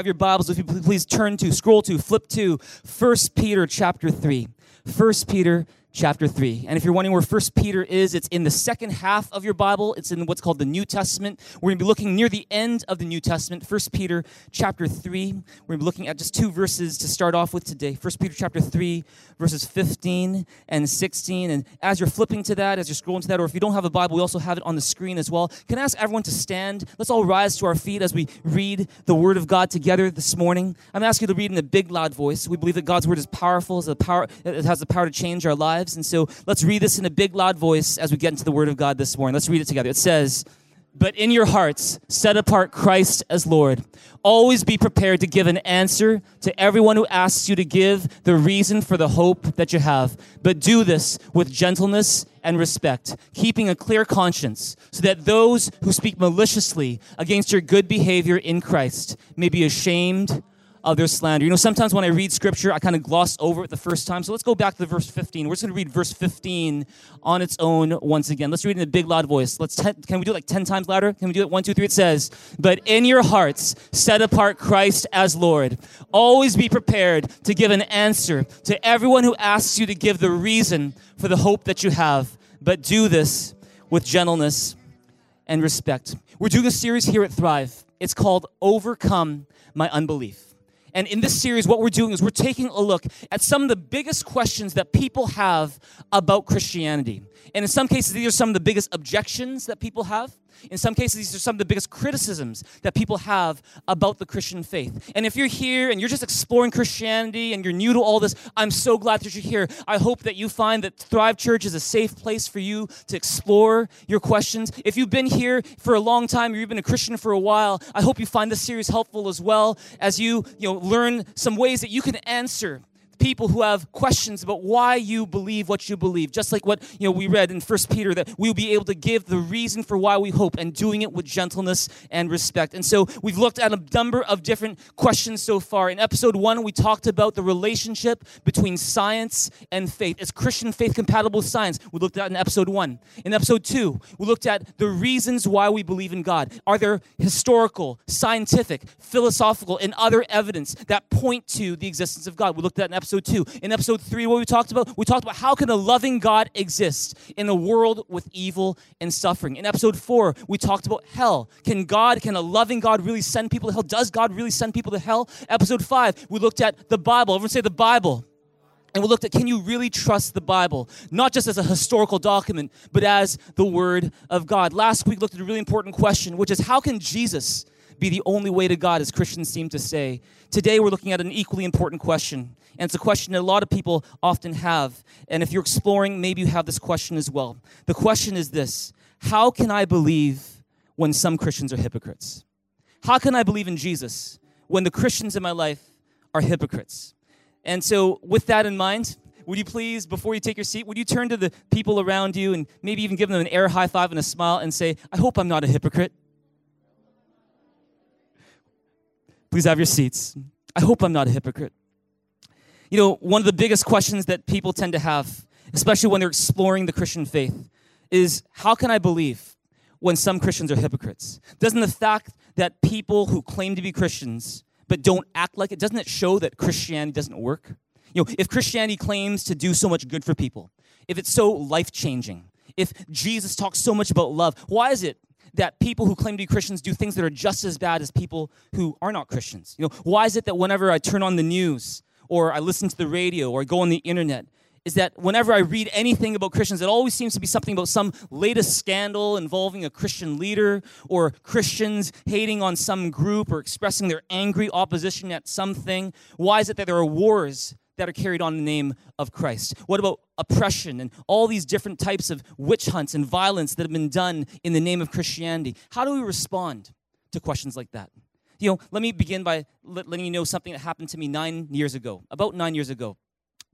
have your Bibles, if you please turn to, scroll to, flip to 1 Peter chapter 3. 1 Peter chapter 3. And if you're wondering where 1 Peter is, it's in the second half of your Bible. It's in what's called the New Testament. We're going to be looking near the end of the New Testament, 1 Peter chapter 3. We're going to be looking at just two verses to start off with today. 1 Peter chapter 3, verses 15 and 16. And as you're flipping to that, as you're scrolling to that, or if you don't have a Bible, we also have it on the screen as well. Can I ask everyone to stand? Let's all rise to our feet as we read the Word of God together this morning. I'm asking you to read in a big, loud voice. We believe that God's Word is powerful, it has the power to change our lives lives. And so let's read this in a big, loud voice as we get into the Word of God this morning. Let's read it together. It says, But in your hearts, set apart Christ as Lord. Always be prepared to give an answer to everyone who asks you to give the reason for the hope that you have. But do this with gentleness and respect, keeping a clear conscience, so that those who speak maliciously against your good behavior in Christ may be ashamed of their slander. You know, sometimes when I read scripture, I kind of gloss over it the first time. So let's go back to verse 15. We're just going to read verse 15 on its own once again. Let's read in a big, loud voice. Let's can we do it like 10 times louder? Can we do it? One, two, three. It says, But in your hearts, set apart Christ as Lord. Always be prepared to give an answer to everyone who asks you to give the reason for the hope that you have. But do this with gentleness and respect. We're doing a series here at Thrive. It's called Overcome My Unbelief. And in this series, what we're doing is we're taking a look at some of the biggest questions that people have about Christianity. And in some cases, these are some of the biggest objections that people have. In some cases, these are some of the biggest criticisms that people have about the Christian faith. And if you're here and you're just exploring Christianity and you're new to all this, I'm so glad that you're here. I hope that you find that Thrive Church is a safe place for you to explore your questions. If you've been here for a long time or you've been a Christian for a while, I hope you find this series helpful as well as you, you know, learn some ways that you can answer people who have questions about why you believe what you believe. Just like what you know we read in First Peter that we'll be able to give the reason for why we hope and doing it with gentleness and respect. And so we've looked at a number of different questions so far. In episode one, we talked about the relationship between science and faith. Is Christian faith compatible with science? We looked at in episode one. In episode two, we looked at the reasons why we believe in God. Are there historical, scientific, philosophical, and other evidence that point to the existence of God? We looked at in episode episode two. In episode three, what we talked about, we talked about how can a loving God exist in a world with evil and suffering. In episode four, we talked about hell. Can God, can a loving God really send people to hell? Does God really send people to hell? Episode five, we looked at the Bible. Everyone say the Bible. And we looked at can you really trust the Bible? Not just as a historical document, but as the Word of God. Last week, we looked at a really important question, which is how can Jesus be the only way to God, as Christians seem to say? Today, we're looking at an equally important question. And it's a question that a lot of people often have. And if you're exploring, maybe you have this question as well. The question is this How can I believe when some Christians are hypocrites? How can I believe in Jesus when the Christians in my life are hypocrites? And so, with that in mind, would you please, before you take your seat, would you turn to the people around you and maybe even give them an air high five and a smile and say, I hope I'm not a hypocrite? Please have your seats. I hope I'm not a hypocrite. You know, one of the biggest questions that people tend to have, especially when they're exploring the Christian faith, is how can I believe when some Christians are hypocrites? Doesn't the fact that people who claim to be Christians but don't act like it, doesn't it show that Christianity doesn't work? You know, if Christianity claims to do so much good for people, if it's so life changing, if Jesus talks so much about love, why is it that people who claim to be Christians do things that are just as bad as people who are not Christians? You know, why is it that whenever I turn on the news or I listen to the radio or I go on the internet is that whenever I read anything about Christians, it always seems to be something about some latest scandal involving a Christian leader or Christians hating on some group or expressing their angry opposition at something. Why is it that there are wars that are carried on in the name of Christ? What about oppression and all these different types of witch hunts and violence that have been done in the name of Christianity? How do we respond to questions like that? You know, let me begin by letting you know something that happened to me nine years ago, about nine years ago.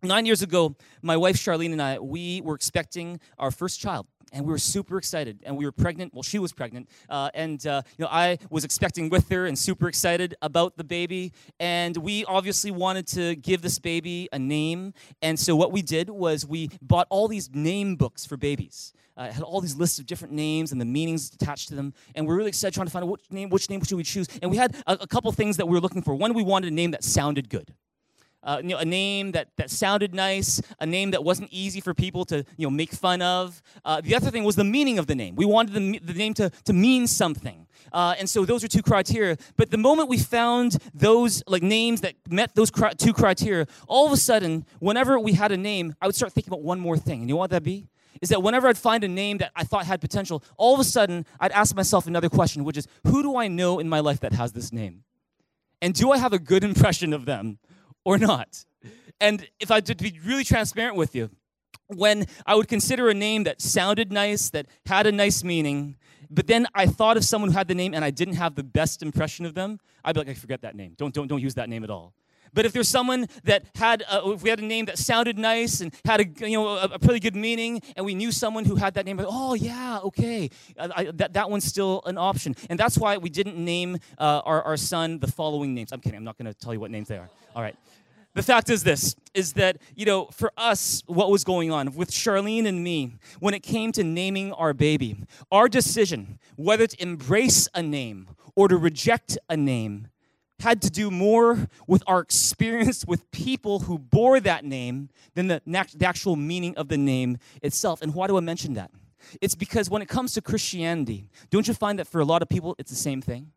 Nine years ago, my wife Charlene and I, we were expecting our first child. and we were super excited and we were pregnant well she was pregnant uh, and uh, you know i was expecting with her and super excited about the baby and we obviously wanted to give this baby a name and so what we did was we bought all these name books for babies uh, had all these lists of different names and the meanings attached to them and we are really excited trying to find out which name which name should we choose and we had a, a couple things that we were looking for one we wanted a name that sounded good uh, you know, a name that, that sounded nice, a name that wasn't easy for people to you know, make fun of. Uh, the other thing was the meaning of the name. We wanted the, the name to, to mean something. Uh, and so those are two criteria. But the moment we found those like names that met those cri- two criteria, all of a sudden, whenever we had a name, I would start thinking about one more thing. And you know what that'd be? Is that whenever I'd find a name that I thought had potential, all of a sudden I'd ask myself another question, which is, who do I know in my life that has this name? And do I have a good impression of them? or not. And if I to be really transparent with you, when I would consider a name that sounded nice, that had a nice meaning, but then I thought of someone who had the name and I didn't have the best impression of them, I'd be like, I forget that name. Don't, don't, don't use that name at all. But if there's someone that had, a, if we had a name that sounded nice and had a, you know, a, a pretty good meaning, and we knew someone who had that name, like, oh yeah, okay, I, I, that, that one's still an option. And that's why we didn't name uh, our, our son the following names. I'm kidding. I'm not going to tell you what names they are. All right the fact is this is that you know for us what was going on with charlene and me when it came to naming our baby our decision whether to embrace a name or to reject a name had to do more with our experience with people who bore that name than the, the actual meaning of the name itself and why do i mention that it's because when it comes to christianity don't you find that for a lot of people it's the same thing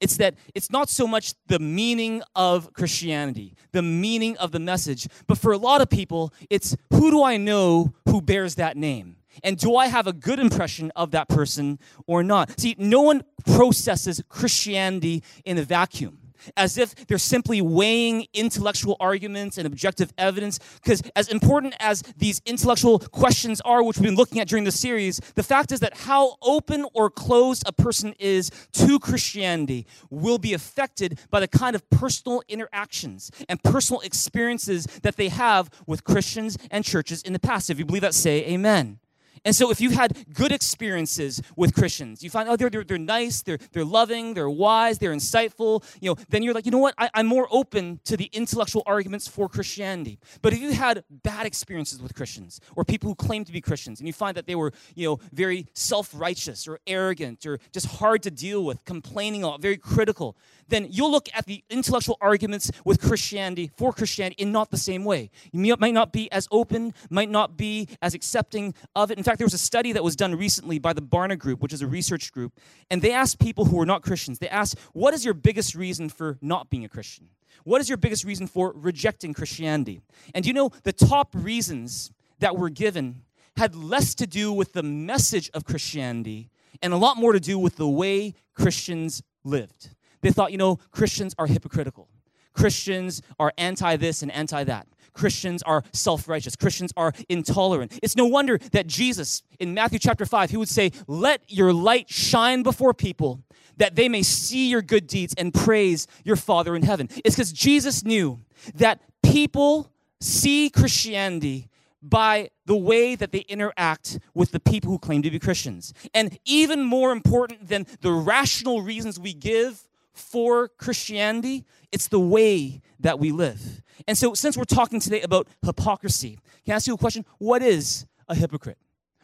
it's that it's not so much the meaning of Christianity, the meaning of the message, but for a lot of people, it's who do I know who bears that name? And do I have a good impression of that person or not? See, no one processes Christianity in a vacuum as if they're simply weighing intellectual arguments and objective evidence. Because, as important as these intellectual questions are, which we've been looking at during the series, the fact is that how open or closed a person is to Christianity will be affected by the kind of personal interactions and personal experiences that they have with Christians and churches in the past. If you believe that, say amen. And so if you've had good experiences with Christians, you find, oh, they're, they're, they're nice, they're, they're loving, they're wise, they're insightful, you know, then you're like, you know what, I, I'm more open to the intellectual arguments for Christianity. But if you had bad experiences with Christians or people who claim to be Christians and you find that they were, you know, very self-righteous or arrogant or just hard to deal with, complaining a lot, very critical, then you'll look at the intellectual arguments with Christianity, for Christianity, in not the same way. You might not be as open, might not be as accepting of it. In fact, there was a study that was done recently by the Barna Group, which is a research group, and they asked people who were not Christians, they asked, What is your biggest reason for not being a Christian? What is your biggest reason for rejecting Christianity? And you know, the top reasons that were given had less to do with the message of Christianity and a lot more to do with the way Christians lived. They thought, you know, Christians are hypocritical. Christians are anti this and anti that. Christians are self righteous. Christians are intolerant. It's no wonder that Jesus, in Matthew chapter 5, he would say, Let your light shine before people that they may see your good deeds and praise your Father in heaven. It's because Jesus knew that people see Christianity by the way that they interact with the people who claim to be Christians. And even more important than the rational reasons we give for Christianity, it's the way that we live. And so, since we're talking today about hypocrisy, can I ask you a question? What is a hypocrite?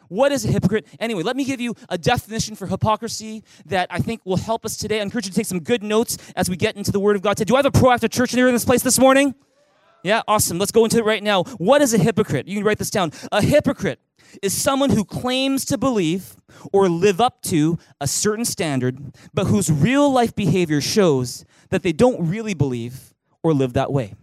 What is a hypocrite? Anyway, let me give you a definition for hypocrisy that I think will help us today. I encourage you to take some good notes as we get into the Word of God today. Do I have a proactive church in here in this place this morning? Yeah, awesome. Let's go into it right now. What is a hypocrite? You can write this down. A hypocrite is someone who claims to believe or live up to a certain standard, but whose real life behavior shows that they don't really believe or live that way.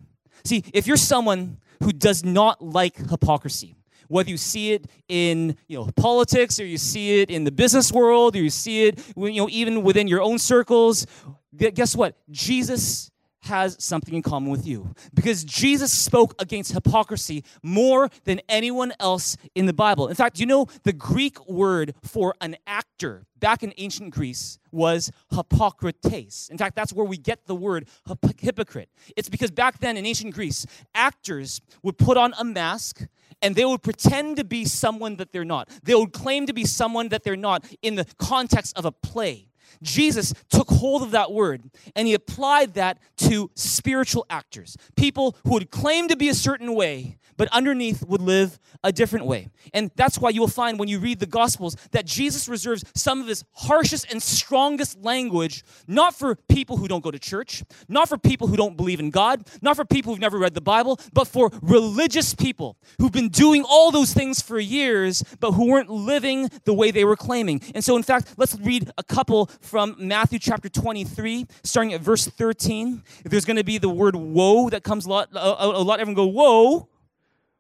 See, if you're someone who does not like hypocrisy, whether you see it in you know politics or you see it in the business world or you see it you know even within your own circles guess what jesus has something in common with you because Jesus spoke against hypocrisy more than anyone else in the Bible. In fact, you know the Greek word for an actor back in ancient Greece was hypocrites. In fact, that's where we get the word hypocrite. It's because back then in ancient Greece, actors would put on a mask and they would pretend to be someone that they're not. They would claim to be someone that they're not in the context of a play. Jesus took hold of that word and he applied that to spiritual actors, people who would claim to be a certain way, but underneath would live a different way. And that's why you will find when you read the Gospels that Jesus reserves some of his harshest and strongest language not for people who don't go to church, not for people who don't believe in God, not for people who've never read the Bible, but for religious people who've been doing all those things for years, but who weren't living the way they were claiming. And so, in fact, let's read a couple from Matthew chapter 23, starting at verse 13. If There's going to be the word woe that comes a lot, a, a lot. Everyone go, whoa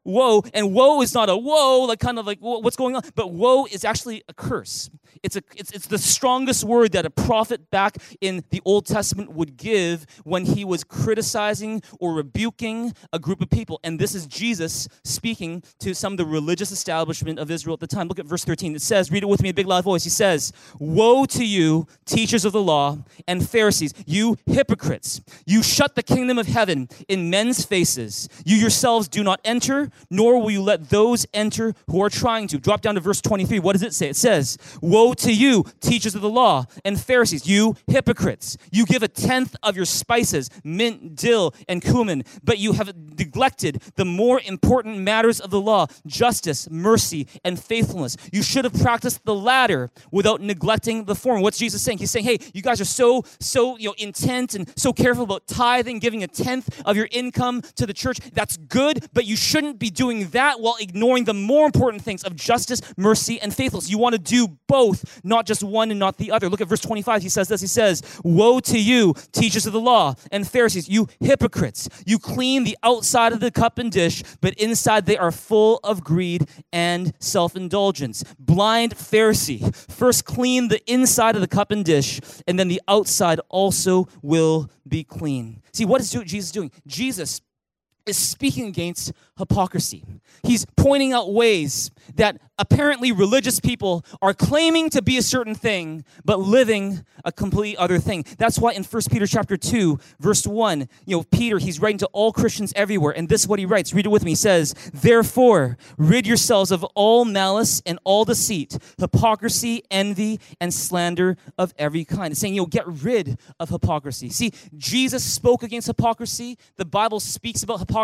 woe. And woe is not a woe, like kind of like what's going on, but woe is actually a curse. It's, a, it's, it's the strongest word that a prophet back in the Old Testament would give when he was criticizing or rebuking a group of people. And this is Jesus speaking to some of the religious establishment of Israel at the time. Look at verse 13. It says, read it with me in a big loud voice. He says, Woe to you, teachers of the law and Pharisees, you hypocrites! You shut the kingdom of heaven in men's faces. You yourselves do not enter, nor will you let those enter who are trying to. Drop down to verse 23. What does it say? It says, Woe to you, teachers of the law and Pharisees, you hypocrites! You give a tenth of your spices, mint, dill, and cumin, but you have neglected the more important matters of the law justice, mercy, and faithfulness. You should have practiced the latter without neglecting the former. What's Jesus saying? He's saying, hey, you guys are so, so you know, intent and so careful about tithing, giving a tenth of your income to the church. That's good, but you shouldn't be doing that while ignoring the more important things of justice, mercy, and faithfulness. You want to do both both, not just one and not the other. Look at verse 25. He says this. He says, Woe to you, teachers of the law and Pharisees, you hypocrites. You clean the outside of the cup and dish, but inside they are full of greed and self indulgence. Blind Pharisee, first clean the inside of the cup and dish, and then the outside also will be clean. See, what is Jesus doing? Jesus is speaking against hypocrisy. He's pointing out ways that apparently religious people are claiming to be a certain thing but living a complete other thing. That's why in 1 Peter chapter 2 verse 1, you know, Peter he's writing to all Christians everywhere and this is what he writes. Read it with me. He says, "Therefore, rid yourselves of all malice and all deceit, hypocrisy, envy, and slander of every kind." It's saying, you know, get rid of hypocrisy. See, Jesus spoke against hypocrisy. The Bible speaks about hypocrisy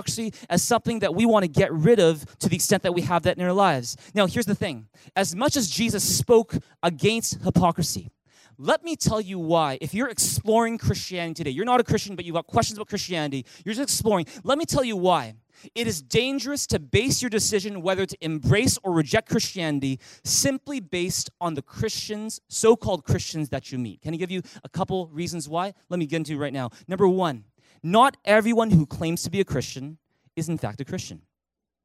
as something that we want to get rid of to the extent that we have that in our lives. Now, here's the thing as much as Jesus spoke against hypocrisy, let me tell you why. If you're exploring Christianity today, you're not a Christian, but you've got questions about Christianity, you're just exploring. Let me tell you why. It is dangerous to base your decision whether to embrace or reject Christianity simply based on the Christians, so called Christians that you meet. Can I give you a couple reasons why? Let me get into right now. Number one, not everyone who claims to be a Christian is in fact a Christian.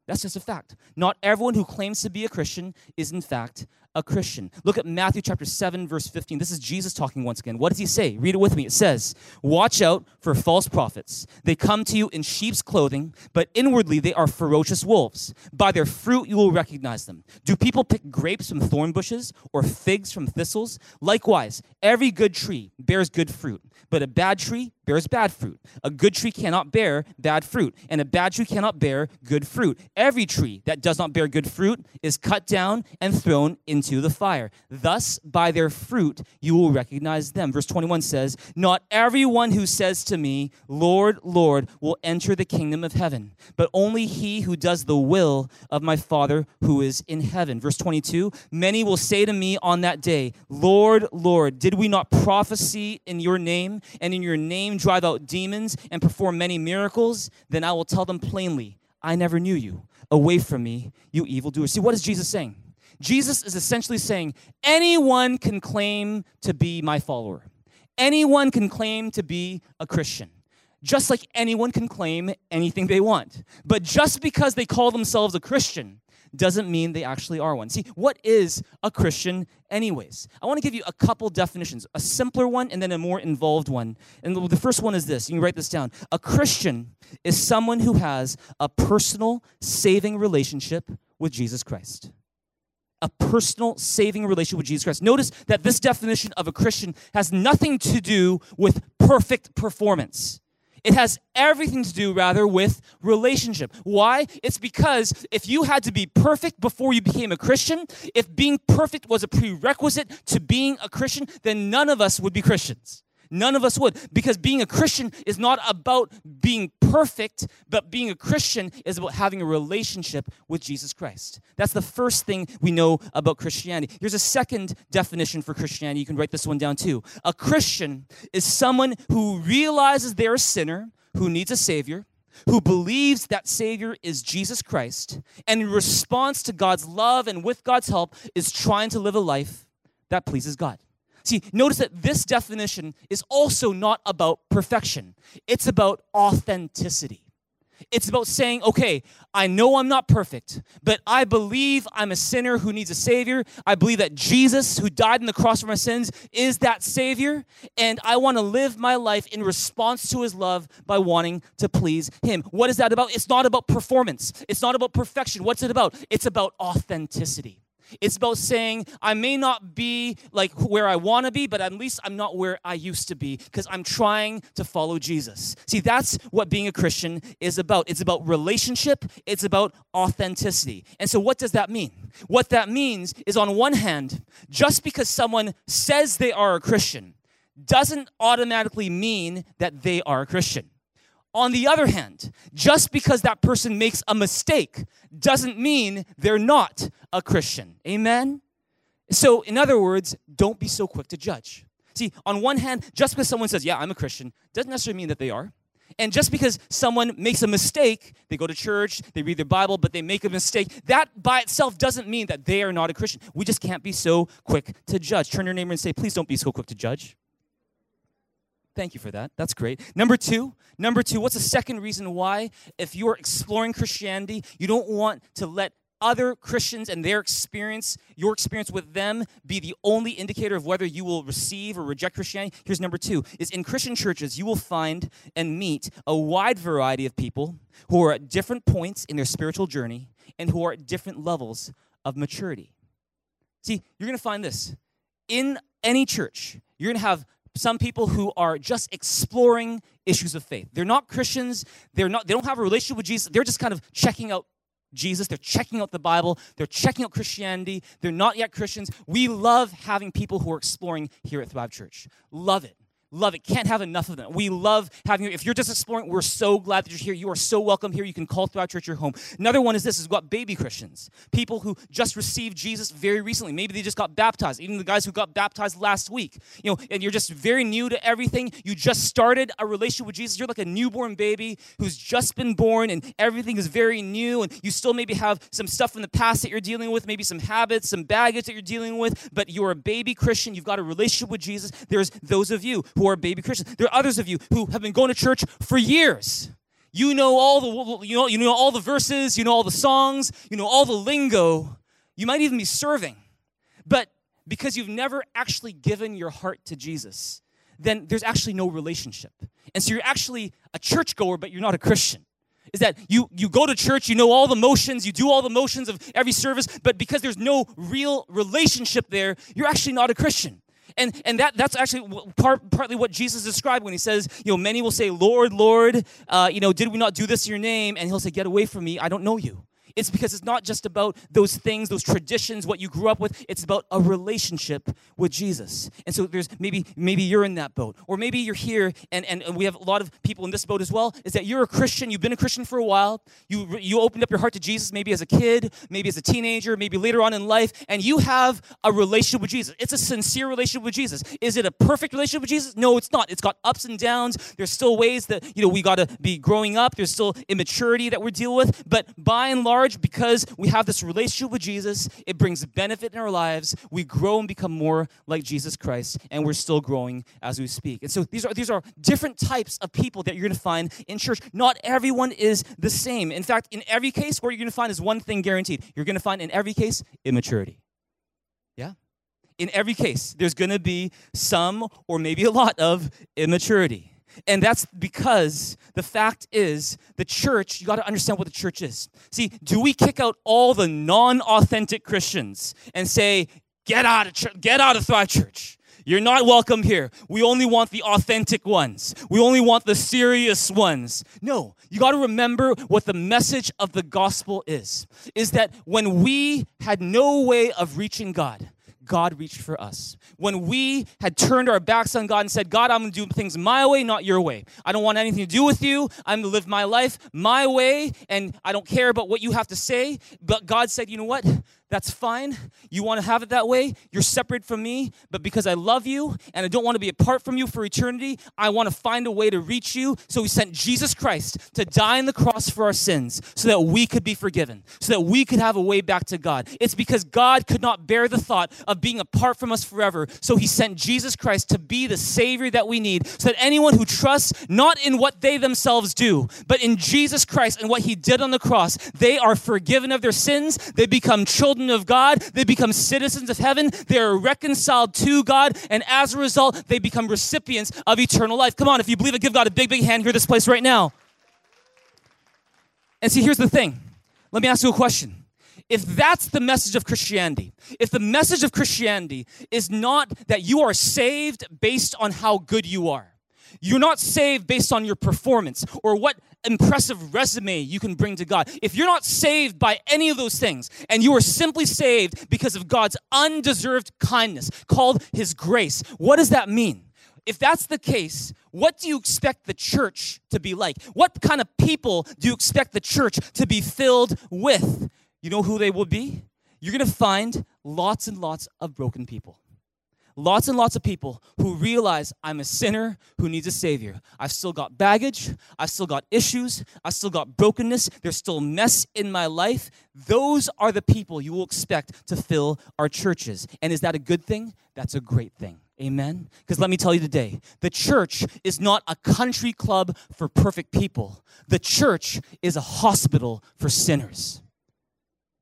That's just a fact. Not everyone who claims to be a Christian is in fact a Christian. Look at Matthew chapter 7 verse 15. This is Jesus talking once again. What does he say? Read it with me. It says, "Watch out for false prophets. They come to you in sheep's clothing, but inwardly they are ferocious wolves. By their fruit you will recognize them. Do people pick grapes from thorn bushes or figs from thistles? Likewise, every good tree bears good fruit, but a bad tree bears bad fruit. A good tree cannot bear bad fruit, and a bad tree cannot bear good fruit. Every tree that does not bear good fruit is cut down and thrown in into the fire. Thus, by their fruit, you will recognize them. Verse 21 says, Not everyone who says to me, Lord, Lord, will enter the kingdom of heaven, but only he who does the will of my Father who is in heaven. Verse 22 Many will say to me on that day, Lord, Lord, did we not prophesy in your name, and in your name drive out demons and perform many miracles? Then I will tell them plainly, I never knew you. Away from me, you evildoers. See, what is Jesus saying? Jesus is essentially saying anyone can claim to be my follower, anyone can claim to be a Christian. Just like anyone can claim anything they want. But just because they call themselves a Christian doesn't mean they actually are one. See, what is a Christian, anyways? I want to give you a couple definitions a simpler one and then a more involved one. And the first one is this you can write this down. A Christian is someone who has a personal, saving relationship with Jesus Christ a personal saving relationship with Jesus Christ. Notice that this definition of a Christian has nothing to do with perfect performance. It has everything to do, rather, with relationship. Why? It's because if you had to be perfect before you became a Christian, if being perfect was a prerequisite to being a Christian, then none of us would be Christians. None of us would. Because being a Christian is not about being perfect, but being a Christian is about having a relationship with Jesus Christ. That's the first thing we know about Christianity. Here's a second definition for Christianity. You can write this one down too. A Christian is someone who realizes they're a sinner, who needs a Savior, who believes that Savior is Jesus Christ, and in response to God's love and with God's help, is trying to live a life that pleases God. See, notice that this definition is also not about perfection, it's about authenticity. It's about saying, okay, I know I'm not perfect, but I believe I'm a sinner who needs a Savior. I believe that Jesus, who died on the cross for my sins, is that Savior. And I want to live my life in response to His love by wanting to please Him. What is that about? It's not about performance, it's not about perfection. What's it about? It's about authenticity. It's about saying, I may not be like where I want to be, but at least I'm not where I used to be because I'm trying to follow Jesus. See, that's what being a Christian is about. It's about relationship, it's about authenticity. And so, what does that mean? What that means is, on one hand, just because someone says they are a Christian doesn't automatically mean that they are a Christian. On the other hand, just because that person makes a mistake doesn't mean they're not a Christian. Amen? So, in other words, don't be so quick to judge. See, on one hand, just because someone says, Yeah, I'm a Christian, doesn't necessarily mean that they are. And just because someone makes a mistake, they go to church, they read their Bible, but they make a mistake, that by itself doesn't mean that they are not a Christian. We just can't be so quick to judge. Turn your neighbor and say, Please don't be so quick to judge. Thank you for that. That's great. Number two, number two, what's the second reason why, if you're exploring Christianity, you don't want to let other Christians and their experience, your experience with them, be the only indicator of whether you will receive or reject Christianity. Here's number two: is in Christian churches you will find and meet a wide variety of people who are at different points in their spiritual journey and who are at different levels of maturity. See, you're going to find this in any church. You're going to have some people who are just exploring issues of faith. They're not Christians. They're not they don't have a relationship with Jesus. They're just kind of checking out Jesus. They're checking out the Bible. They're checking out Christianity. They're not yet Christians. We love having people who are exploring here at Thrive Church. Love it. Love it. Can't have enough of them. We love having you. If you're just exploring, we're so glad that you're here. You are so welcome here. You can call Thrive Church your home. Another one is this: is got baby Christians, people who just received Jesus very recently. Maybe they just got baptized. Even the guys who got baptized last week. You know, and you're just very new to everything. You just started a relationship with Jesus. You're like a newborn baby who's just been born, and everything is very new. And you still maybe have some stuff from the past that you're dealing with, maybe some habits, some baggage that you're dealing with. But you're a baby Christian. You've got a relationship with Jesus. There's those of you are baby Christians. There are others of you who have been going to church for years. You know all the you know you know all the verses, you know all the songs, you know all the lingo. You might even be serving. But because you've never actually given your heart to Jesus, then there's actually no relationship. And so you're actually a churchgoer, but you're not a Christian is that you you go to church you know all the motions you do all the motions of every service but because there's no real relationship there you're actually not a christian and, and that, that's actually part, partly what Jesus described when he says, you know, many will say, Lord, Lord, uh, you know, did we not do this in your name? And he'll say, get away from me, I don't know you. It's because it's not just about those things, those traditions, what you grew up with. It's about a relationship with Jesus. And so there's maybe maybe you're in that boat, or maybe you're here, and, and, we have a lot of people in this boat as well. Is that you're a Christian? You've been a Christian for a while. You you opened up your heart to Jesus, maybe as a kid, maybe as a teenager, maybe later on in life, and you have a relationship with Jesus. It's a sincere relationship with Jesus. Is it a perfect relationship with Jesus? No, it's not. It's got ups and downs. There's still ways that you know we got to be growing up. There's still immaturity that we're dealing with, but by and large large, because we have this relationship with Jesus, it brings benefit in our lives. We grow and become more like Jesus Christ, and we're still growing as we speak. And so these are these are different types of people that you're going to find in church. Not everyone is the same. In fact, in every case, what you're going to find is one thing guaranteed. You're going to find in every case immaturity. Yeah? In every case, there's going to be some or maybe a lot of immaturity. And that's because the fact is, the church, you got to understand what the church is. See, do we kick out all the non authentic Christians and say, get out of church, get out of Thrive Church? You're not welcome here. We only want the authentic ones. We only want the serious ones. No, you got to remember what the message of the gospel is. Is that when we had no way of reaching God, God reached for us. When we had turned our backs on God and said, God, I'm going to do things my way, not your way. I don't want anything to do with you. I'm going to live my life my way, and I don't care about what you have to say. But God said, you know what? That's fine. You want to have it that way. You're separate from me, but because I love you and I don't want to be apart from you for eternity, I want to find a way to reach you. So He sent Jesus Christ to die on the cross for our sins so that we could be forgiven, so that we could have a way back to God. It's because God could not bear the thought of being apart from us forever. So He sent Jesus Christ to be the Savior that we need, so that anyone who trusts not in what they themselves do, but in Jesus Christ and what He did on the cross, they are forgiven of their sins. They become children children of God, they become citizens of heaven, they are reconciled to God, and as a result, they become recipients of eternal life. Come on, if you believe it, give God a big, big hand here, this place right now. And see, here's the thing. Let me ask you a question. If that's the message of Christianity, if the message of Christianity is not that you are saved based on how good you are, you're not saved based on your performance or what impressive resume you can bring to God. If you're not saved by any of those things and you are simply saved because of God's undeserved kindness called His grace, what does that mean? If that's the case, what do you expect the church to be like? What kind of people do you expect the church to be filled with? You know who they will be? You're going to find lots and lots of broken people lots and lots of people who realize I'm a sinner who needs a savior. I've still got baggage, I've still got issues, I've still got brokenness, there's still mess in my life. Those are the people you will expect to fill our churches. And is that a good thing? That's a great thing. Amen? Because let me tell you today, the church is not a country club for perfect people. The church is a hospital for sinners.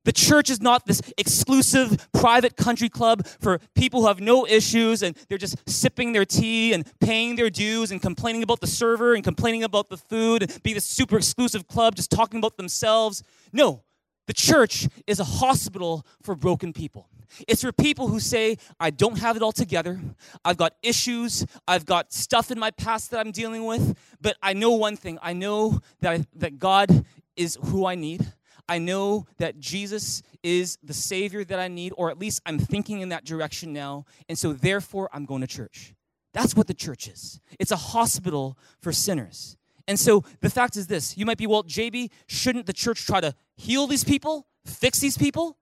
The church is not this exclusive private country club for people who have no issues and they're just sipping their tea and paying their dues and complaining about the server and complaining about the food and be this super exclusive club just talking about themselves. No, the church is a hospital for broken people. It's for people who say, I don't have it all together. I've got issues. I've got stuff in my past that I'm dealing with. But I know one thing I know that, that God is who I need. I know that Jesus is the Savior that I need, or at least I'm thinking in that direction now, and so therefore I'm going to church. That's what the church is. It's a hospital for sinners. And so the fact is this you might be, well, JB, shouldn't the church try to heal these people, fix these people?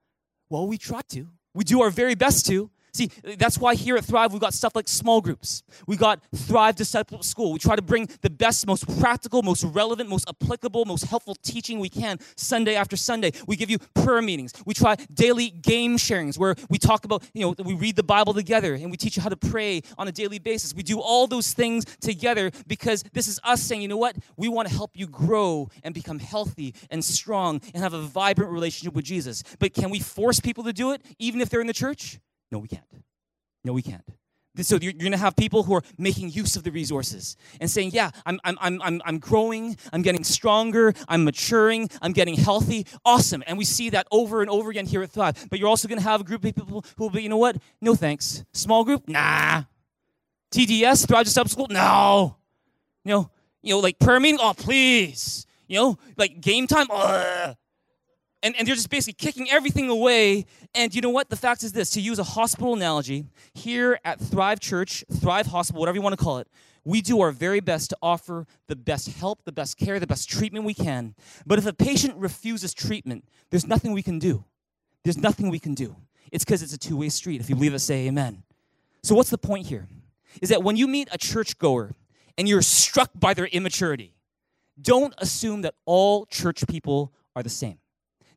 Well, we try to. We do our very best to. See, that's why here at Thrive, we've got stuff like small groups. We got Thrive Disciple School. We try to bring the best, most practical, most relevant, most applicable, most helpful teaching we can Sunday after Sunday. We give you prayer meetings. We try daily game sharings where we talk about, you know, we read the Bible together and we teach you how to pray on a daily basis. We do all those things together because this is us saying, you know what? We want to help you grow and become healthy and strong and have a vibrant relationship with Jesus. But can we force people to do it even if they're in the church? No, we can't. No, we can't. So you're, going to have people who are making use of the resources and saying, yeah, I'm, I'm, I'm, I'm growing, I'm getting stronger, I'm maturing, I'm getting healthy. Awesome. And we see that over and over again here at Thrive. But you're also going to have a group of people who will be, you know what? No thanks. Small group? Nah. TDS, Thrive Disciple School? No. You know, you know, like prayer meeting? Oh, please. You know, like game time? Ugh and, and they're just basically kicking everything away. And you know what? The fact is this to use a hospital analogy, here at Thrive Church, Thrive Hospital, whatever you want to call it, we do our very best to offer the best help, the best care, the best treatment we can. But if a patient refuses treatment, there's nothing we can do. There's nothing we can do. It's because it's a two way street. If you believe it, say amen. So, what's the point here? Is that when you meet a churchgoer and you're struck by their immaturity, don't assume that all church people are the same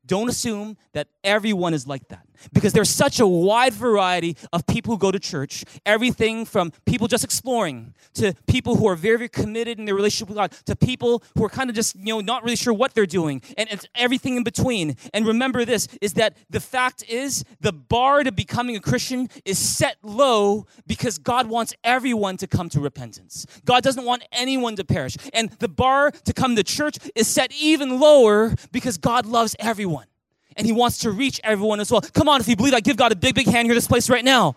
Don't assume that everyone is like that because there's such a wide variety of people who go to church. Everything from people just exploring to people who are very, very committed in their relationship with God to people who are kind of just, you know, not really sure what they're doing and it's everything in between. And remember this is that the fact is the bar to becoming a Christian is set low because God wants everyone to come to repentance. God doesn't want anyone to perish. And the bar to come to church is set even lower because God loves everyone and He wants to reach everyone as well. Come on, if you believe I give God a big, big hand here, this place right now.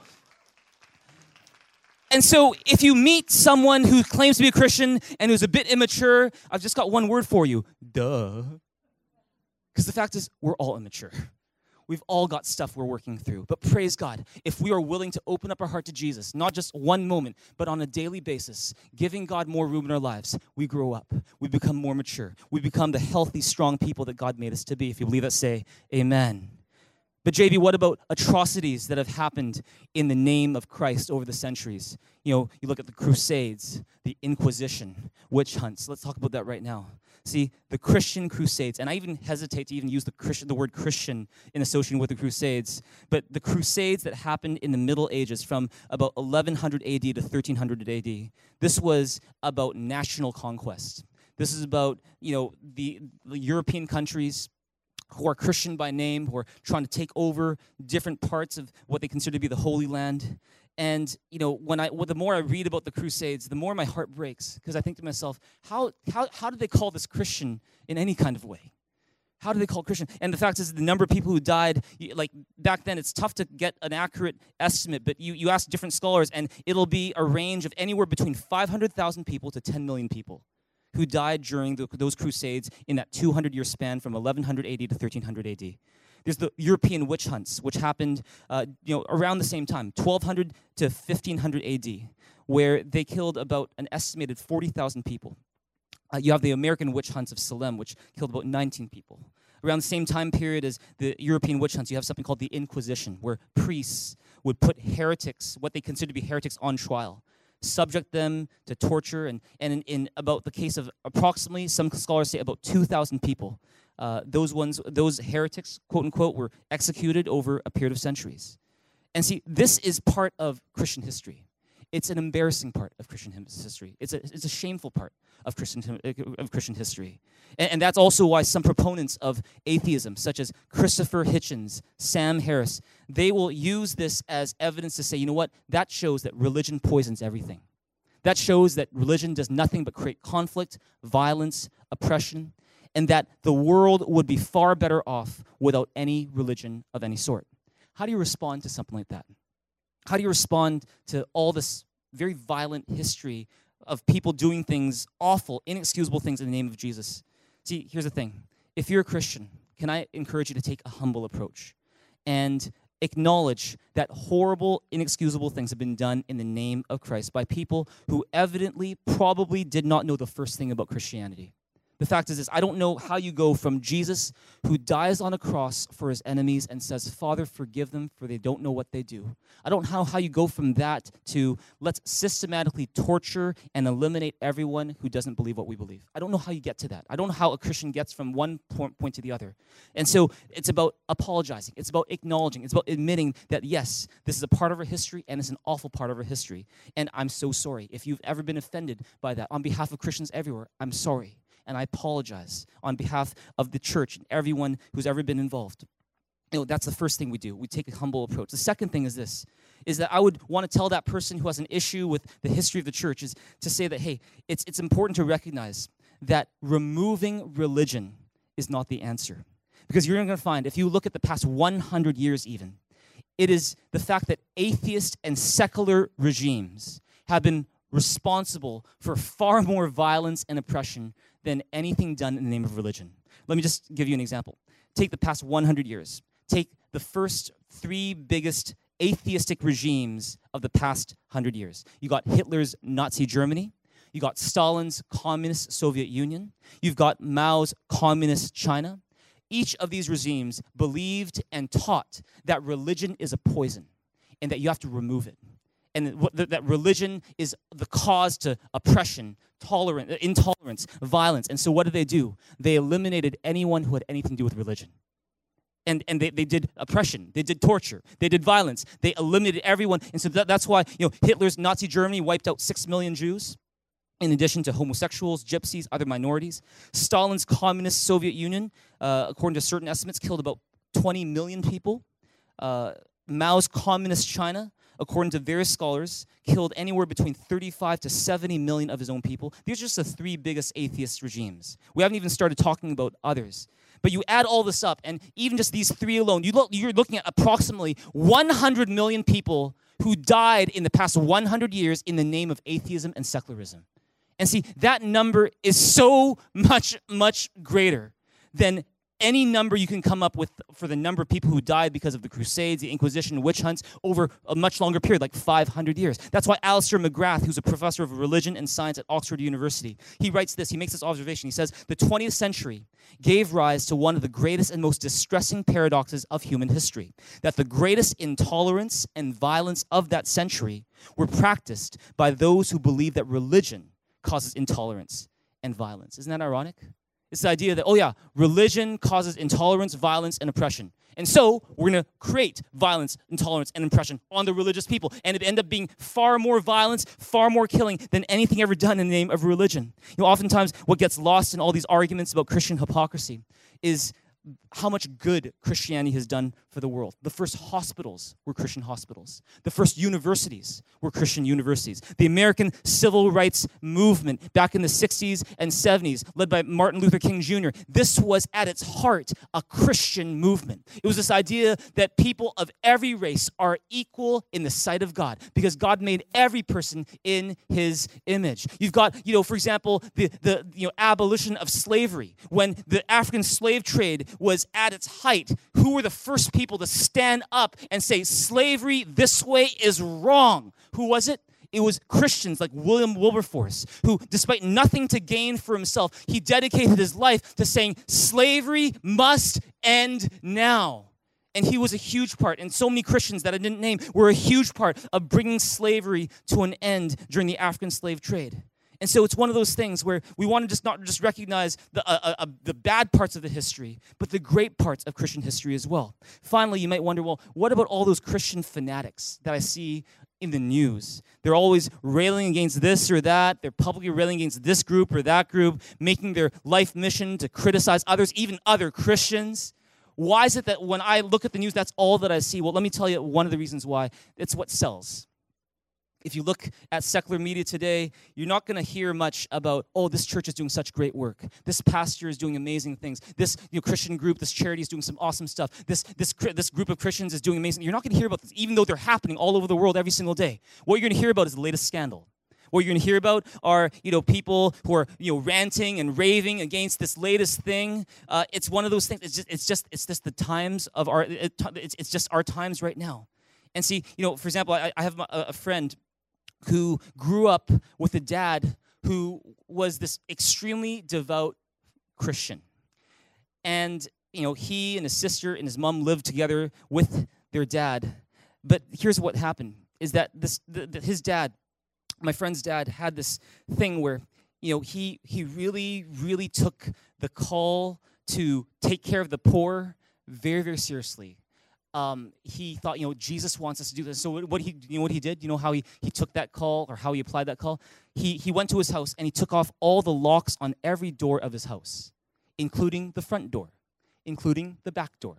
And so, if you meet someone who claims to be a Christian and who's a bit immature, I've just got one word for you duh. Because the fact is, we're all immature. We've all got stuff we're working through. But praise God, if we are willing to open up our heart to Jesus, not just one moment, but on a daily basis, giving God more room in our lives, we grow up. We become more mature. We become the healthy, strong people that God made us to be. If you believe that, say amen. But JB, what about atrocities that have happened in the name of Christ over the centuries? You know, you look at the Crusades, the Inquisition, witch hunts. Let's talk about that right now. See, the Christian Crusades, and I even hesitate to even use the the word Christian in association with the Crusades, but the Crusades that happened in the Middle Ages from about 1100 AD to 1300 AD, this was about national conquest. This is about, you know, the, the European countries who are Christian by name, who are trying to take over different parts of what they consider to be the Holy Land. And you know, when I well, the more I read about the Crusades, the more my heart breaks because I think to myself, how how how did they call this Christian in any kind of way? How do they call Christian? And the fact is, the number of people who died, like back then, it's tough to get an accurate estimate, but you, you ask different scholars, and it'll be a range of anywhere between 500,000 people to 10 million people who died during the, those crusades in that 200 year span from 1180 to 1300 AD. There's the European witch hunts, which happened uh, you know, around the same time, 1200 to 1500 AD, where they killed about an estimated 40,000 people. Uh, you have the American witch hunts of Salem, which killed about 19 people. Around the same time period as the European witch hunts, you have something called the Inquisition, where priests would put heretics, what they consider to be heretics, on trial subject them to torture. And, and in, in about the case of approximately, some scholars say about 2,000 people, uh, those ones, those heretics, quote unquote, were executed over a period of centuries. And see, this is part of Christian history. It's an embarrassing part of Christian history. It's a, it's a shameful part of Christian, of Christian history. And, and that's also why some proponents of atheism, such as Christopher Hitchens, Sam Harris, they will use this as evidence to say, you know what, that shows that religion poisons everything. That shows that religion does nothing but create conflict, violence, oppression, and that the world would be far better off without any religion of any sort. How do you respond to something like that? How do you respond to all this very violent history of people doing things, awful, inexcusable things in the name of Jesus? See, here's the thing. If you're a Christian, can I encourage you to take a humble approach and acknowledge that horrible, inexcusable things have been done in the name of Christ by people who evidently probably did not know the first thing about Christianity. The fact is this I don't know how you go from Jesus who dies on a cross for his enemies and says, Father, forgive them, for they don't know what they do. I don't know how you go from that to let's systematically torture and eliminate everyone who doesn't believe what we believe. I don't know how you get to that. I don't know how a Christian gets from one point, point to the other. And so it's about apologizing, it's about acknowledging, it's about admitting that yes, this is a part of our history and it's an awful part of our history. And I'm so sorry. If you've ever been offended by that, on behalf of Christians everywhere, I'm sorry and I apologize on behalf of the church and everyone who's ever been involved. You know, that's the first thing we do. We take a humble approach. The second thing is this is that I would want to tell that person who has an issue with the history of the church is to say that, hey, it's, it's important to recognize that removing religion is not the answer. Because you're going to find, if you look at the past 100 years even, it is the fact that atheist and secular regimes have been responsible for far more violence and oppression than anything done in the name of religion. Let me just give you an example. Take the past 100 years. Take the first three biggest atheistic regimes of the past 100 years. You got Hitler's Nazi Germany, you got Stalin's communist Soviet Union, you've got Mao's communist China. Each of these regimes believed and taught that religion is a poison and that you have to remove it and that religion is the cause to oppression, tolerance, intolerance, violence. And so, what did they do? They eliminated anyone who had anything to do with religion. and, and they, they did oppression they did torture they did violence they eliminated everyone and so that, that's why you know hitler's nazi germany wiped out six million jews in addition to homosexuals gypsies other minorities stalin's communist soviet union uh, according to certain estimates killed about 20 million people uh, mao's communist china according to various scholars killed anywhere between 35 to 70 million of his own people. These are just the three biggest atheist regimes. We haven't even started talking about others. But you add all this up, and even just these three alone, you look, you're looking at approximately 100 million people who died in the past 100 years in the name of atheism and secularism. And see, that number is so much, much greater than any number you can come up with for the number of people who died because of the Crusades, the Inquisition, witch hunts over a much longer period, like 500 years. That's why Alister McGrath, who's a professor of religion and science at Oxford University, he writes this. He makes this observation. He says, The 20th century gave rise to one of the greatest and most distressing paradoxes of human history that the greatest intolerance and violence of that century were practiced by those who believe that religion causes intolerance and violence. Isn't that ironic? It's the idea that, oh yeah, religion causes intolerance, violence, and oppression. And so we're going to create violence, intolerance, and oppression on the religious people. And it end up being far more violence, far more killing than anything ever done in the name of religion. You know, oftentimes what gets lost in all these arguments about Christian hypocrisy is how much good Christianity has done for the world. The first hospitals were Christian hospitals. The first universities were Christian universities. The American civil rights movement back in the 60s and 70s, led by Martin Luther King Jr., this was at its heart a Christian movement. It was this idea that people of every race are equal in the sight of God because God made every person in his image. You've got, you know, for example, the, the you know, abolition of slavery. When the African slave trade was at its height, who were the first people to stand up and say, slavery this way is wrong? Who was it? It was Christians like William Wilberforce, who, despite nothing to gain for himself, he dedicated his life to saying, slavery must end now. And he was a huge part, and so many Christians that I didn't name were a huge part of bringing slavery to an end during the African slave trade. And so it's one of those things where we want to just not just recognize the, uh, uh, uh, the bad parts of the history, but the great parts of Christian history as well. Finally, you might wonder well, what about all those Christian fanatics that I see in the news? They're always railing against this or that. They're publicly railing against this group or that group, making their life mission to criticize others, even other Christians. Why is it that when I look at the news, that's all that I see? Well, let me tell you one of the reasons why. It's what sells if you look at secular media today, you're not going to hear much about, oh, this church is doing such great work. This pastor is doing amazing things. This you know, Christian group, this charity is doing some awesome stuff. This, this, this group of Christians is doing amazing. You're not going to hear about this, even though they're happening all over the world every single day. What you're going to hear about is the latest scandal. What you're going to hear about are, you know, people who are, you know, ranting and raving against this latest thing. Uh, it's one of those things. It's just, it's just, it's just the times of our. It, it's, it's just our times right now. And see, you know, for example, I, I have a friend who grew up with a dad who was this extremely devout Christian. And, you know, he and his sister and his mom lived together with their dad. But here's what happened is that this the, the, his dad, my friend's dad, had this thing where, you know, he he really, really took the call to take care of the poor very, very seriously um, he thought, you know, Jesus wants us to do this. So what he, you know, what he did? You know how he, he took that call or how he applied that call? He, he went to his house and he took off all the locks on every door of his house, including the front door, including the back door,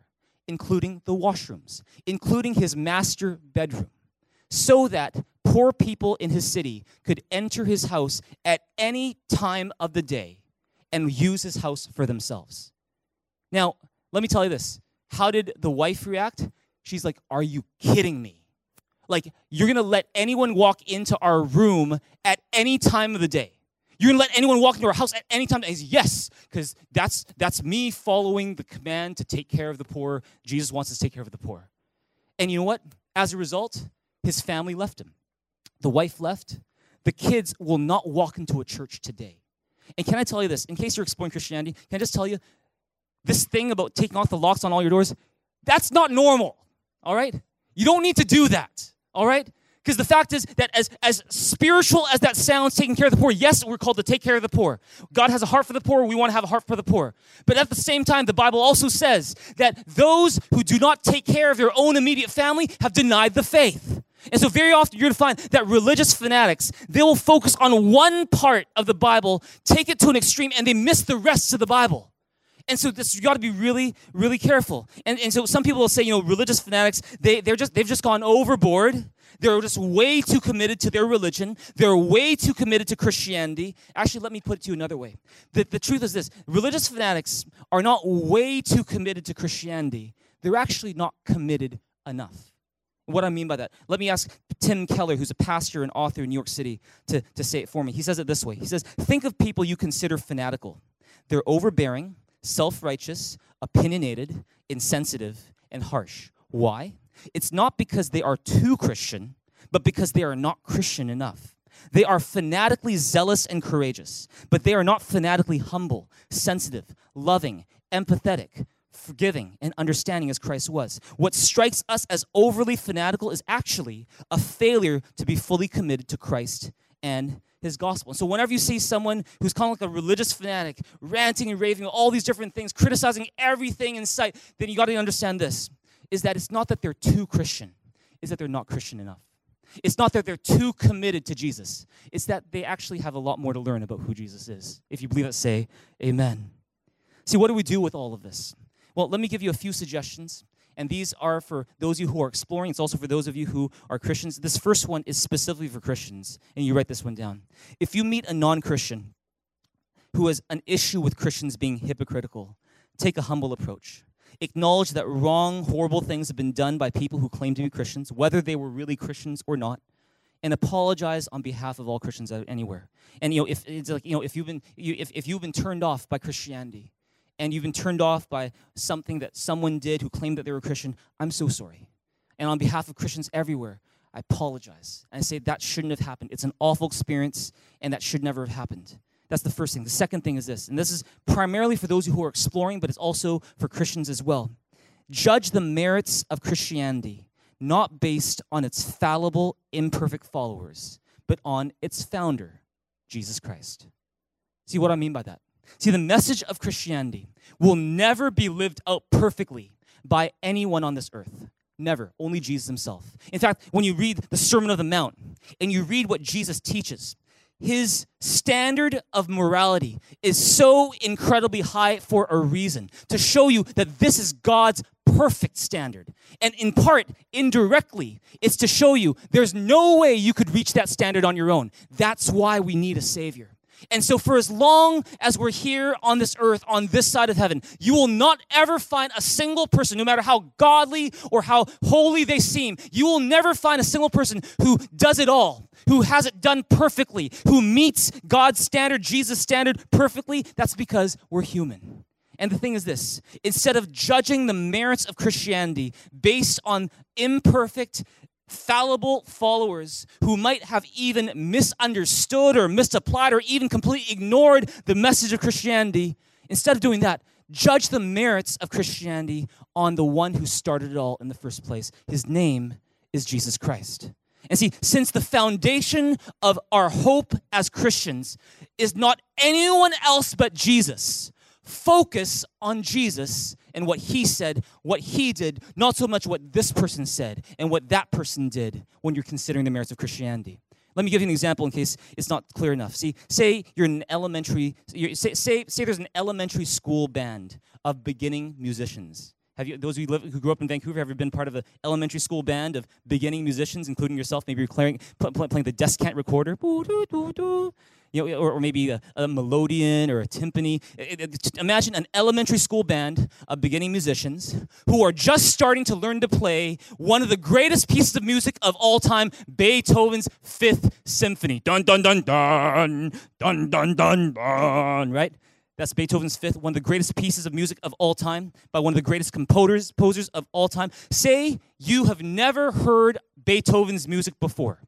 including the washrooms, including his master bedroom, so that poor people in his city could enter his house at any time of the day and use his house for themselves. Now, let me tell you this how did the wife react? She's like, Are you kidding me? Like, you're gonna let anyone walk into our room at any time of the day. You're gonna let anyone walk into our house at any time. He's yes, because that's that's me following the command to take care of the poor. Jesus wants us to take care of the poor. And you know what? As a result, his family left him. The wife left. The kids will not walk into a church today. And can I tell you this? In case you're exploring Christianity, can I just tell you this thing about taking off the locks on all your doors, that's not normal, all right? You don't need to do that, all right? Because the fact is that as, as spiritual as that sounds, taking care of the poor, yes, we're called to take care of the poor. God has a heart for the poor. We want to have a heart for the poor. But at the same time, the Bible also says that those who do not take care of their own immediate family have denied the faith. And so very often you're going to find that religious fanatics, they will focus on one part of the Bible, take it to an extreme, and they miss the rest of the Bible. And so this you got to be really, really careful. And, and so some people will say, you know, religious fanatics, they, they're just they've just gone overboard. They're just way too committed to their religion. They're way too committed to Christianity. Actually, let me put it to you another way. The, the truth is this religious fanatics are not way too committed to Christianity. They're actually not committed enough. What I mean by that, let me ask Tim Keller, who's a pastor and author in New York City, to, to say it for me. He says it this way He says, Think of people you consider fanatical. They're overbearing, self righteous, opinionated, insensitive, and harsh. Why? It's not because they are too Christian, but because they are not Christian enough. They are fanatically zealous and courageous, but they are not fanatically humble, sensitive, loving, empathetic, forgiving and understanding as Christ was. What strikes us as overly fanatical is actually a failure to be fully committed to Christ and his gospel. And so whenever you see someone who's kind of like a religious fanatic, ranting and raving all these different things, criticizing everything in sight, then you got to understand this is that it's not that they're too Christian, is that they're not Christian enough. It's not that they're too committed to Jesus. It's that they actually have a lot more to learn about who Jesus is. If you believe it, say amen. See, what do we do with all of this? Well, let me give you a few suggestions. And these are for those of you who are exploring. It's also for those of you who are Christians. This first one is specifically for Christians, and you write this one down. If you meet a non Christian who has an issue with Christians being hypocritical, take a humble approach. Acknowledge that wrong, horrible things have been done by people who claim to be Christians, whether they were really Christians or not and apologize on behalf of all Christians anywhere. And you know, if it's like you know, if you've been you, if, if you've been turned off by Christianity, and you've been turned off by something that someone did who claimed that they were Christian, I'm so sorry. And on behalf of Christians everywhere, I apologize. And I say that shouldn't have happened. It's an awful experience, and that should never have happened. That's the first thing. The second thing is this, and this is primarily for those who are exploring, but it's also for Christians as well. Judge the merits of Christianity not based on its fallible, imperfect followers, but on its founder, Jesus Christ. See what I mean by that? See, the message of Christianity will never be lived out perfectly by anyone on this earth. Never. Only Jesus himself. In fact, when you read the Sermon of the Mount and you read what Jesus teaches, his standard of morality is so incredibly high for a reason to show you that this is God's perfect standard. And in part, indirectly, it's to show you there's no way you could reach that standard on your own. That's why we need a Savior. And so, for as long as we're here on this earth, on this side of heaven, you will not ever find a single person, no matter how godly or how holy they seem, you will never find a single person who does it all, who has it done perfectly, who meets God's standard, Jesus' standard perfectly. That's because we're human. And the thing is this instead of judging the merits of Christianity based on imperfect, fallible followers who might have even misunderstood or misapplied or even completely ignored the message of Christianity, instead of doing that, judge the merits of Christianity on the one who started it all in the first place. His name is Jesus Christ. And see, since the foundation of our hope as Christians is not anyone else but Jesus, focus on Jesus and what he said, what he did, not so much what this person said and what that person did when you're considering the merits of Christianity. Let me give you an example in case it's not clear enough. See, say you're an elementary, say, say, say there's an elementary school band of beginning musicians. Have you, those of you live, who grew up in Vancouver, have ever been part of an elementary school band of beginning musicians, including yourself? Maybe you're playing, playing the descant recorder you know, or, or maybe a, a, melodeon or a timpani. It, it, imagine an elementary school band of beginning musicians who are just starting to learn to play one of the greatest pieces of music of all time, Beethoven's Fifth Symphony. Dun dun dun dun dun dun dun dun. Right. That's Beethoven's Fifth, one of the greatest pieces of music of all time by one of the greatest composers, composers of all time. Say you have never heard Beethoven's music before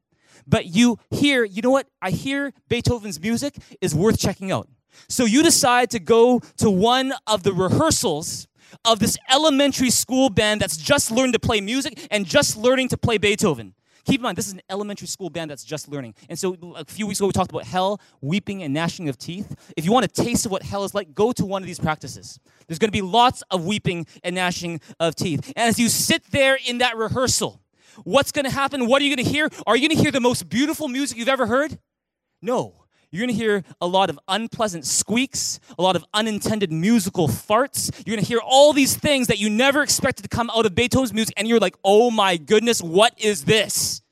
but you hear, you know what? I hear Beethoven's music is worth checking out. So you decide to go to one of the rehearsals of this elementary school band that's just learned to play music and just learning to play Beethoven. Keep in mind, this is an elementary school band that's just learning. And so a few weeks ago, we talked about hell, weeping, and gnashing of teeth. If you want a taste of what hell is like, go to one of these practices. There's going to be lots of weeping and gnashing of teeth. And as you sit there in that rehearsal, what's going to happen? What are you going to hear? Are you going to hear the most beautiful music you've ever heard? No. You're going to hear a lot of unpleasant squeaks, a lot of unintended musical farts. You're going to hear all these things that you never expected to come out of Beethoven's music, and you're like, oh my goodness, what is this?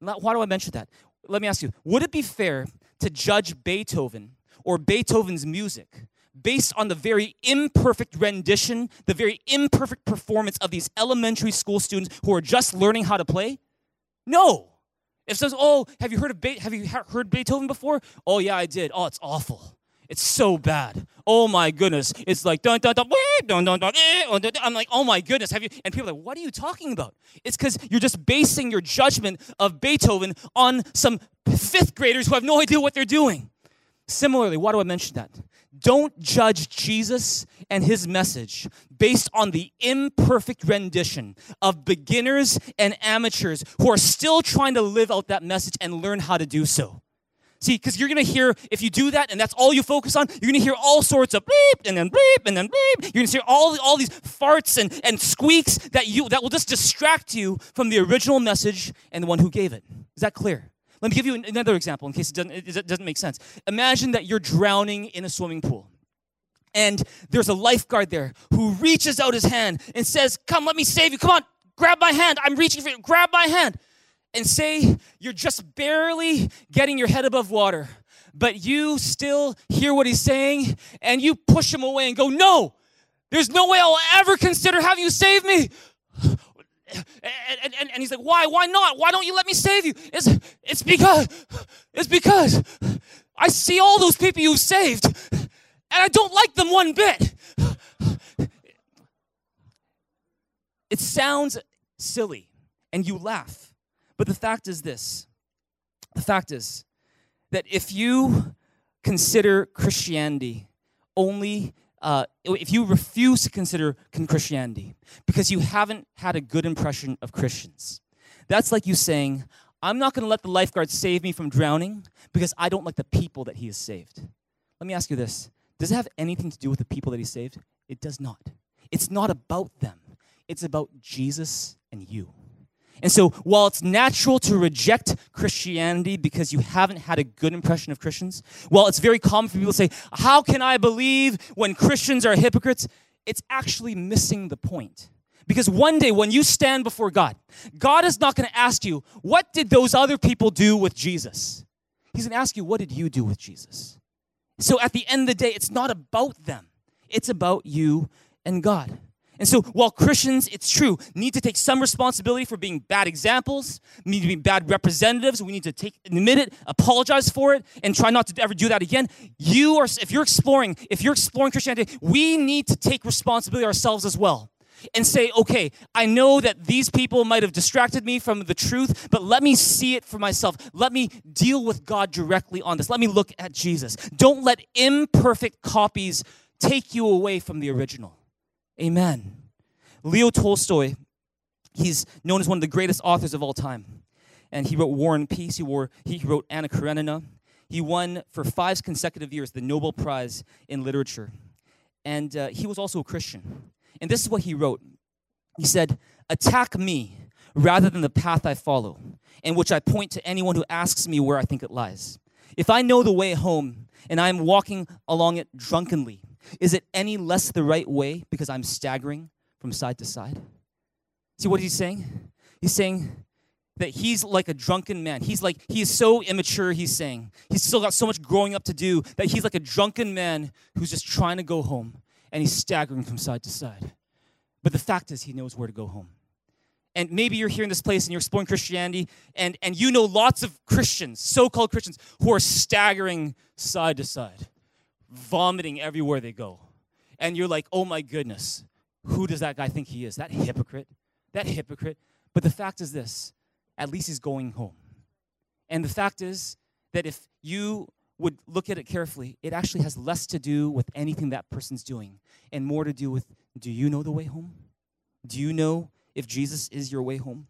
Why do I mention that? Let me ask you would it be fair to judge Beethoven or Beethoven's music based on the very imperfect rendition, the very imperfect performance of these elementary school students who are just learning how to play? No. If says, "Oh, have you heard of Be- have you heard Beethoven before?" "Oh yeah, I did." "Oh, it's awful. It's so bad. Oh my goodness. It's like dun dun dun dun eh, eh, dun dun. dun. I'm like, "Oh my goodness, have you?" And people are like, "What are you talking about?" It's cuz you're just basing your judgment of Beethoven on some 5th graders who have no idea what they're doing. Similarly, why do I mention that? Don't judge Jesus and his message based on the imperfect rendition of beginners and amateurs who are still trying to live out that message and learn how to do so. See, because you're gonna hear, if you do that and that's all you focus on, you're gonna hear all sorts of bleep and then bleep and then bleep. You're gonna hear all, all these farts and, and squeaks that you that will just distract you from the original message and the one who gave it. Is that clear? Let me give you another example in case it doesn't, it doesn't make sense. Imagine that you're drowning in a swimming pool. And there's a lifeguard there who reaches out his hand and says, Come, let me save you. Come on, grab my hand. I'm reaching for you. Grab my hand. And say you're just barely getting your head above water, but you still hear what he's saying and you push him away and go, No, there's no way I'll ever consider having you save me. And, and, and, he's like, why? Why not? Why don't you let me save you? It's, it's because, it's because I see all those people you've saved and I don't like them one bit. It sounds silly and you laugh. But the fact is this the fact is that if you consider Christianity only uh, if you refuse to consider Christianity because you haven't had a good impression of Christians, that's like you saying, I'm not going to let the lifeguard save me from drowning because I don't like the people that he has saved. Let me ask you this Does it have anything to do with the people that he saved? It does not. It's not about them, it's about Jesus and you. And so, while it's natural to reject Christianity because you haven't had a good impression of Christians, while it's very common for people to say, How can I believe when Christians are hypocrites? It's actually missing the point. Because one day when you stand before God, God is not going to ask you, What did those other people do with Jesus? He's going to ask you, What did you do with Jesus? So at the end of the day, it's not about them, it's about you and God. And so, while Christians, it's true, need to take some responsibility for being bad examples, need to be bad representatives, we need to take admit it, apologize for it, and try not to ever do that again. You are, if you're exploring, if you're exploring Christianity, we need to take responsibility ourselves as well and say, okay, I know that these people might have distracted me from the truth, but let me see it for myself. Let me deal with God directly on this. Let me look at Jesus. Don't let imperfect copies take you away from the original. Amen. Leo Tolstoy, he's known as one of the greatest authors of all time. And he wrote War and Peace, he, wore, he wrote Anna Karenina. He won for five consecutive years the Nobel Prize in Literature. And uh, he was also a Christian. And this is what he wrote He said, Attack me rather than the path I follow, in which I point to anyone who asks me where I think it lies. If I know the way home and I am walking along it drunkenly, is it any less the right way because I'm staggering from side to side? See what he's saying? He's saying that he's like a drunken man. He's like, he is so immature, he's saying. He's still got so much growing up to do that he's like a drunken man who's just trying to go home and he's staggering from side to side. But the fact is, he knows where to go home. And maybe you're here in this place and you're exploring Christianity, and, and you know lots of Christians, so called Christians, who are staggering side to side vomiting everywhere they go. And you're like, oh my goodness, who does that guy think he is? That hypocrite. That hypocrite. But the fact is this at least he's going home. And the fact is that if you would look at it carefully, it actually has less to do with anything that person's doing and more to do with do you know the way home? Do you know if Jesus is your way home?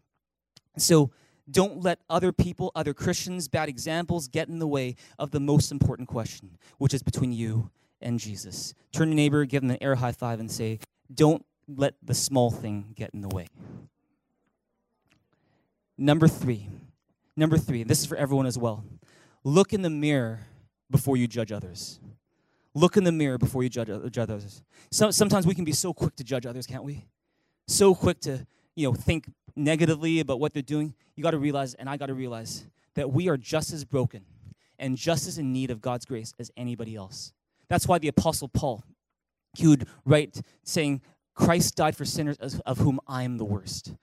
So Don't let other people, other Christians, bad examples get in the way of the most important question, which is between you and Jesus. Turn to your neighbor, give them an air high five, and say, Don't let the small thing get in the way. Number three, number three, this is for everyone as well. Look in the mirror before you judge others. Look in the mirror before you judge, judge others. So, sometimes we can be so quick to judge others, can't we? So quick to, you know, think negatively about what they're doing. You got to realize, and I got to realize, that we are just as broken and just as in need of God's grace as anybody else. That's why the Apostle Paul, he would write saying, Christ died for sinners of whom I am the worst.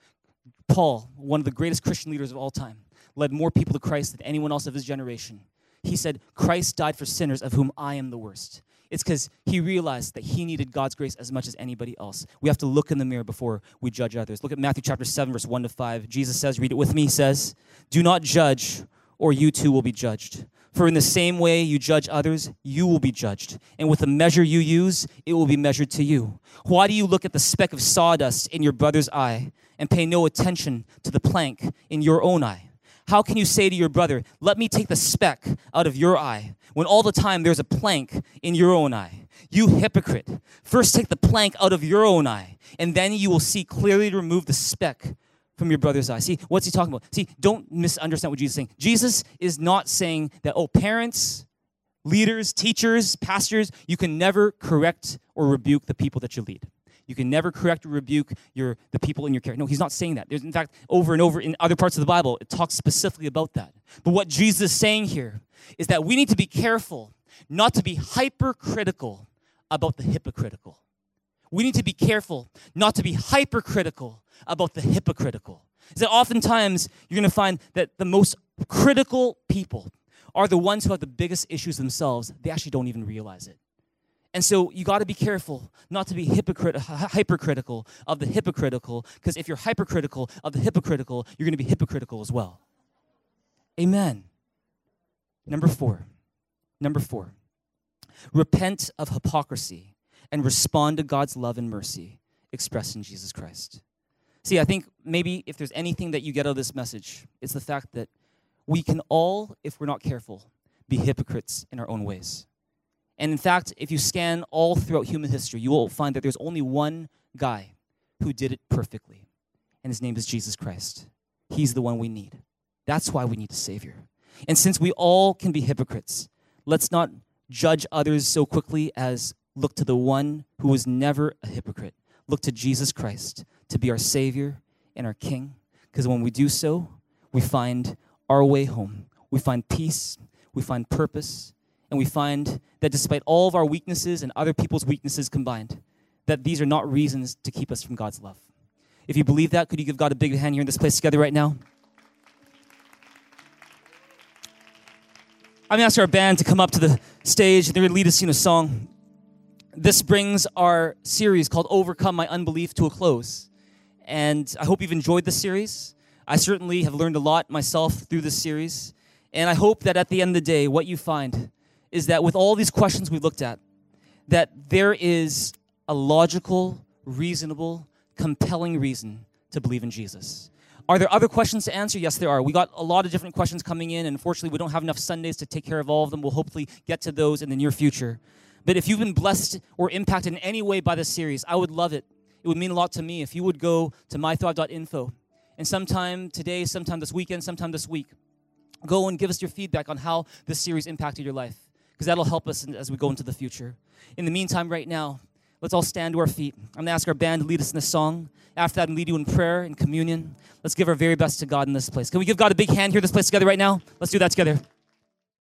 Paul, one of the greatest Christian leaders of all time, led more people to Christ than anyone else of his generation. He said, Christ died for sinners of whom I am the worst. It's because he realized that he needed God's grace as much as anybody else. We have to look in the mirror before we judge others. Look at Matthew chapter 7, verse 1 to 5. Jesus says, read it with me, he says, Do not judge, or you too will be judged. For in the same way you judge others, you will be judged. And with the measure you use, it will be measured to you. Why do you look at the speck of sawdust in your brother's eye and pay no attention to the plank in your own eye? How can you say to your brother, Let me take the speck out of your eye, when all the time there's a plank in your own eye? You hypocrite. First take the plank out of your own eye, and then you will see clearly to remove the speck from your brother's eye. See, what's he talking about? See, don't misunderstand what Jesus is saying. Jesus is not saying that, oh, parents, leaders, teachers, pastors, you can never correct or rebuke the people that you lead. You can never correct or rebuke your the people in your care. No, he's not saying that. There's in fact over and over in other parts of the Bible, it talks specifically about that. But what Jesus is saying here is that we need to be careful not to be hypercritical about the hypocritical. We need to be careful not to be hypercritical about the hypocritical. Is that oftentimes you're going to find that the most critical people are the ones who have the biggest issues themselves. They actually don't even realize it. And so you got to be careful not to be hypocrit- hypercritical of the hypocritical, because if you're hypercritical of the hypocritical, you're going to be hypocritical as well. Amen. Number four. Number four. Repent of hypocrisy and respond to God's love and mercy expressed in Jesus Christ. See, I think maybe if there's anything that you get out of this message, it's the fact that we can all, if we're not careful, be hypocrites in our own ways. And in fact, if you scan all throughout human history, you will find that there's only one guy who did it perfectly, and his name is Jesus Christ. He's the one we need. That's why we need a Savior. And since we all can be hypocrites, let's not judge others so quickly as look to the one who was never a hypocrite. Look to Jesus Christ to be our Savior and our King. Because when we do so, we find our way home. We find peace, we find purpose, and we find that despite all of our weaknesses and other people's weaknesses combined, that these are not reasons to keep us from God's love. If you believe that, could you give God a big hand here in this place together right now? I'm gonna ask our band to come up to the stage. And they're gonna lead us in a song. This brings our series called Overcome My Unbelief to a close. And I hope you've enjoyed this series. I certainly have learned a lot myself through this series. And I hope that at the end of the day, what you find is that with all these questions we've looked at, that there is a logical, reasonable, compelling reason to believe in Jesus. Are there other questions to answer? Yes, there are. We got a lot of different questions coming in, and unfortunately, we don't have enough Sundays to take care of all of them. We'll hopefully get to those in the near future. But if you've been blessed or impacted in any way by this series, I would love it it would mean a lot to me if you would go to mythrive.info and sometime today, sometime this weekend, sometime this week, go and give us your feedback on how this series impacted your life because that'll help us as we go into the future. In the meantime, right now, let's all stand to our feet. I'm going to ask our band to lead us in a song. After that, and lead you in prayer and communion. Let's give our very best to God in this place. Can we give God a big hand here this place together right now? Let's do that together.